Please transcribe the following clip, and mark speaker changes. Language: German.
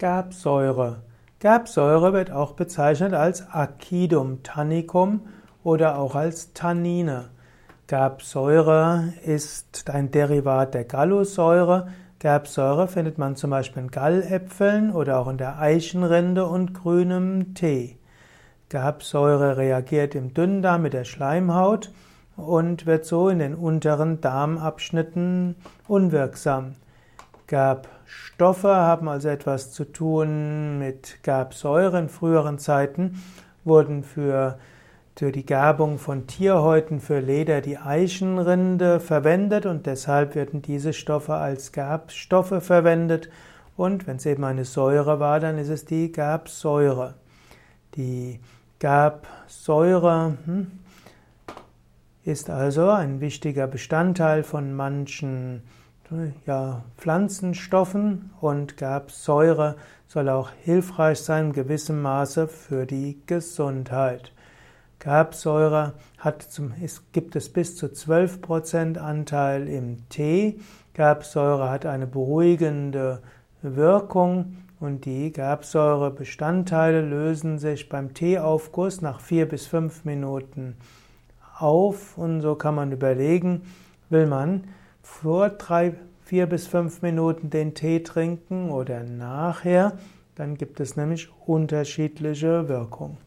Speaker 1: Gerbsäure. Gerbsäure wird auch bezeichnet als Acidum tannicum oder auch als Tannine. Gerbsäure ist ein Derivat der Gallossäure. Gerbsäure findet man zum Beispiel in Galläpfeln oder auch in der Eichenrinde und grünem Tee. Gerbsäure reagiert im Dünndarm mit der Schleimhaut und wird so in den unteren Darmabschnitten unwirksam. Gerbstoffe haben also etwas zu tun mit Gerbsäure. In früheren Zeiten wurden für, für die Gerbung von Tierhäuten für Leder die Eichenrinde verwendet und deshalb werden diese Stoffe als Gerbstoffe verwendet. Und wenn es eben eine Säure war, dann ist es die Gerbsäure. Die Gerbsäure hm, ist also ein wichtiger Bestandteil von manchen ja, Pflanzenstoffen und Gerbsäure soll auch hilfreich sein in gewissem Maße für die Gesundheit. Gerbsäure hat zum, es gibt es bis zu 12% Anteil im Tee. Gerbsäure hat eine beruhigende Wirkung und die Gerbsäurebestandteile lösen sich beim Teeaufguss nach vier bis fünf Minuten auf und so kann man überlegen, will man vor drei, vier bis fünf Minuten den Tee trinken oder nachher, dann gibt es nämlich unterschiedliche Wirkungen.